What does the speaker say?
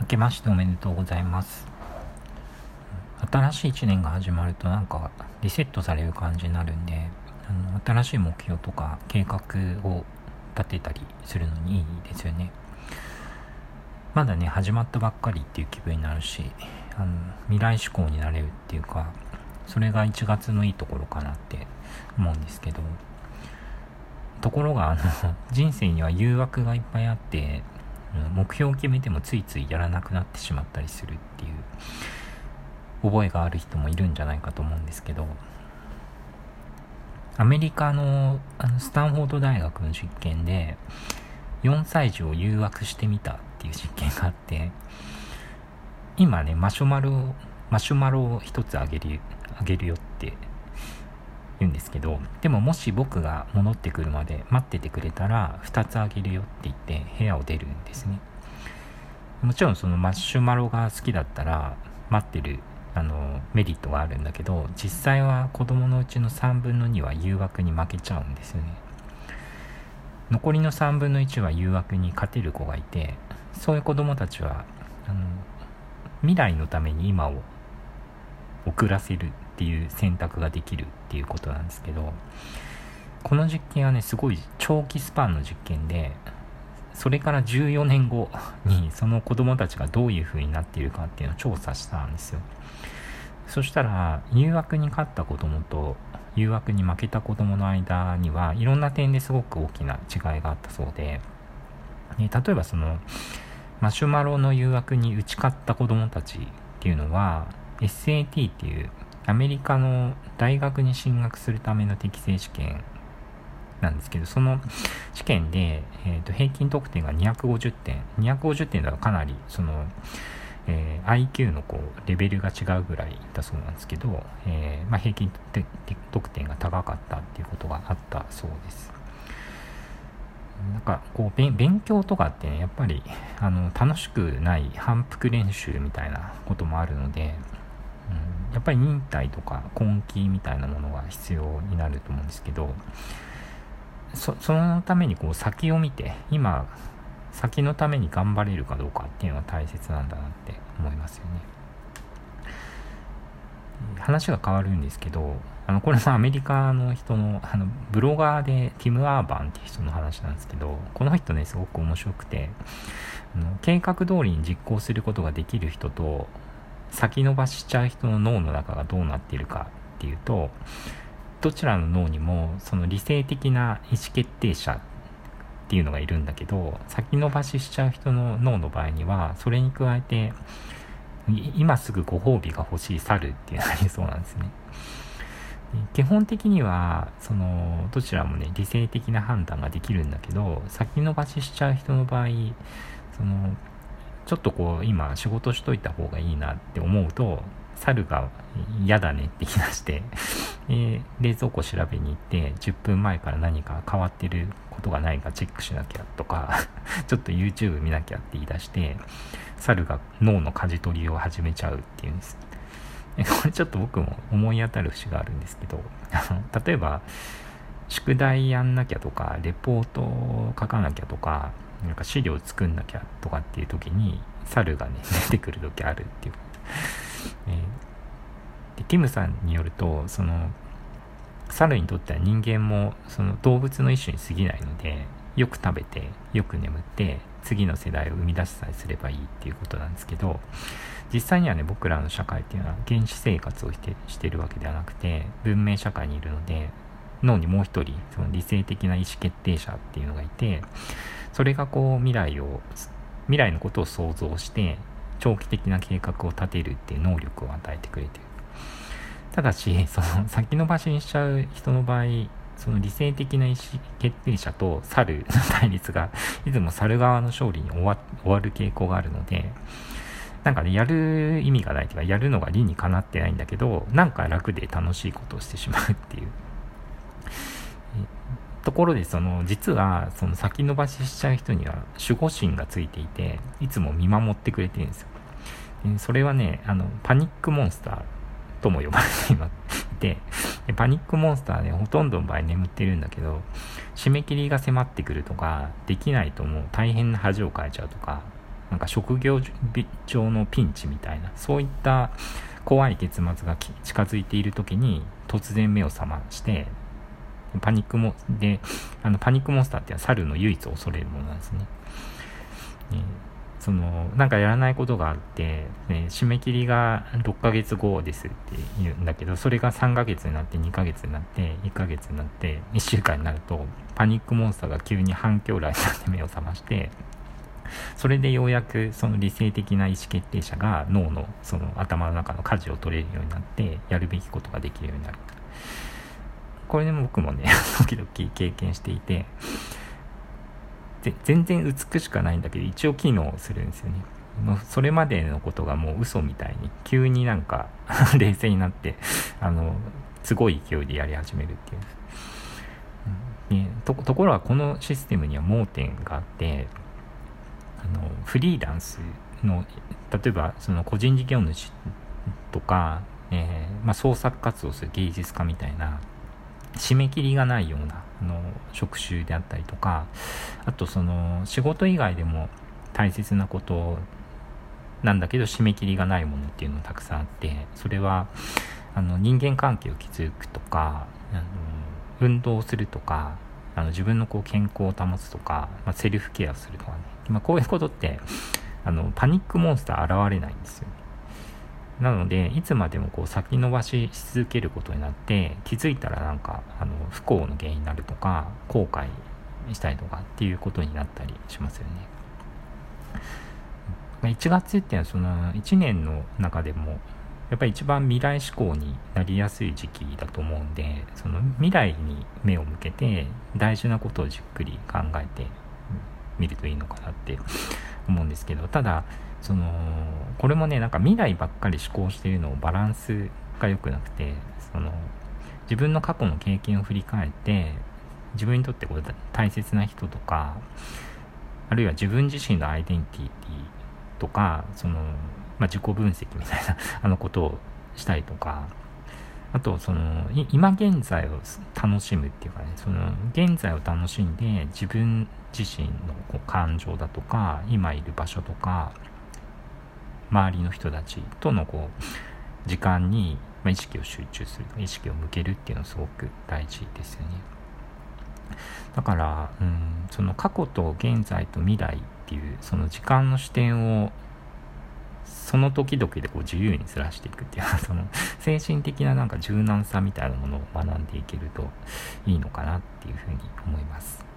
明けましておめでとうございます。新しい1年が始まるとなんかリセットされる感じになるんであの新しい目標とか計画を立てたりするのにいいですよね。まだね始まったばっかりっていう気分になるしあの未来志向になれるっていうかそれが1月のいいところかなって思うんですけどところがあの人生には誘惑がいっぱいあって目標を決めてもついついやらなくなってしまったりするっていう覚えがある人もいるんじゃないかと思うんですけどアメリカのあのスタンフォード大学の実験で4歳児を誘惑してみたっていう実験があって今ねマシュマロマシュマロを1つあげるあげるよって言うんですけどでももし僕が戻ってくるまで待っててくれたら2つあげるよって言って部屋を出るんですね。もちろんそのマシュマロが好きだったら待ってるあのメリットがあるんだけど実際は子供のうちの3分の2は誘惑に負けちゃうんですよね。残りの3分の1は誘惑に勝てる子がいてそういう子供たちはあの未来のために今を遅らせる。っていう選択ができるっていうことなんですけどこの実験はねすごい長期スパンの実験でそれから14年後にその子供たちがどういう風になっているかっていうのを調査したんですよ。そしたら誘惑に勝った子供と誘惑に負けた子供の間にはいろんな点ですごく大きな違いがあったそうで、ね、例えばそのマシュマロの誘惑に打ち勝った子供たちっていうのは SAT っていうアメリカの大学に進学するための適正試験なんですけど、その試験で、えー、と平均得点が250点。250点だとかなり、その、えー、IQ のこうレベルが違うぐらいだそうなんですけど、えー、まあ、平均得点が高かったっていうことがあったそうです。なんかこう勉強とかってね、やっぱりあの楽しくない反復練習みたいなこともあるので、うん、やっぱり忍耐とか根気みたいなものが必要になると思うんですけどそのためにこう先を見て今先のために頑張れるかどうかっていうのが大切なんだなって思いますよね。話が変わるんですけどあのこれもアメリカの人のあのブロガーでティム・アーバンっていう人の話なんですけどこの人ねすごく面白くてあの計画通りに実行することができる人と先延ばしちゃう人の脳の中がどうなっているかっていうとどちらの脳にもその理性的な意思決定者っていうのがいるんだけど先延ばししちゃう人の脳の場合にはそれに加えて今すぐご褒美が欲しい猿っていうのがありそうなんですね。基本的にはそのどちらもね理性的な判断ができるんだけど先延ばししちゃう人の場合そのちょっとこう今仕事しといた方がいいなって思うと猿が嫌だねって言い出して、え、冷蔵庫調べに行って10分前から何か変わってることがないかチェックしなきゃとか ちょっと YouTube 見なきゃって言い出して猿が脳の舵取りを始めちゃうっていうんです。これちょっと僕も思い当たる節があるんですけど 例えば宿題やんなきゃとかレポート書かなきゃとかなんか資料作んなきゃとかっていう時に猿がね出てくる時あるっていう、えー、でティムさんによるとその猿にとっては人間もその動物の一種に過ぎないのでよく食べてよく眠って次の世代を生み出しさえすればいいっていうことなんですけど実際にはね僕らの社会っていうのは原始生活をしてしてるわけではなくて文明社会にいるので脳にもう一人その理性的な意思決定者っていうのがいてそれがこう未来を未来のことを想像して長期的な計画を立てるっていう能力を与えてくれてる。ただしその先延ばしにしちゃう人の場合その理性的な意思決定者と猿の 対立がいつも猿側の勝利に終わる傾向があるのでなんかねやる意味がないというかやるのが理にかなってないんだけどなんか楽で楽しいことをしてしまうっていう。ところでその実はその先延ばししちゃう人には守護神がついていていつも見守ってくれてるんですよ。それはねあのパニックモンスターとも呼ばれていてパニックモンスターねほとんどの場合眠ってるんだけど締め切りが迫ってくるとかできないともう大変な恥をかいちゃうとかなんか職業上のピンチみたいなそういった怖い結末が近づいている時に突然目を覚ましてパニックもであのパニックモンスターっては猿の唯一恐れるものなんですね。えそのなんかやらないことがあって、ね、締め切りが6ヶ月後ですって言うんだけどそれが3ヶ月になって2ヶ月になって1ヶ月になって1週間になるとパニックモンスターが急に反響来になって目を覚ましてそれでようやくその理性的な意思決定者が脳のその頭の中の舵を取れるようになってやるべきことができるようになるこれで僕もね 時々経験していて全然美しくないんだけど一応機能するんですよね。もうそれまでのことがもう嘘みたいに急になんか 冷静になってあのすごい勢いでやり始めるっていう、ね、とところがこのシステムには盲点があってあのフリーランスの例えばその個人事業主とか、えーまあ、創作活動する芸術家みたいな締め切りがないようなあの職種であったりとかあとその仕事以外でも大切なことなんだけど締め切りがないものっていうのがたくさんあってそれはあの人間関係を築くとかあの運動をするとかあの自分のこう健康を保つとか、まあ、セルフケアするとかね、まあ、こういうことってあのパニックモンスター現れないんですよね。なのでいつまでもこう先延ばしし続けることになって気づいたらなんかあの不幸の原因になるとか後悔したりとかっていうことになったりしますよね。1月っていうのはその1年の中でもやっぱり一番未来志向になりやすい時期だと思うんでその未来に目を向けて大事なことをじっくり考えてみるといいのかなって思うんですけどただそのこれもねなんか未来ばっかり思考してるのをバランスが良くなくてその自分の過去の経験を振り返って自分にとってこう大切な人とかあるいは自分自身のアイデンティティとかその、まあ、自己分析みたいなあのことをしたりとかあとその今現在を楽しむっていうかねその現在を楽しんで自分自身のこう感情だとか今いる場所とか周りの人たちとのこう時間に、ま意識を集中する意識を向けるっていうのはすごく大事ですよね。だから、うん、その過去と現在と未来っていうその時間の視点をその時々でこう自由にずらしていくっていうその精神的ななんか柔軟さみたいなものを学んでいけるといいのかなっていうふうに思います。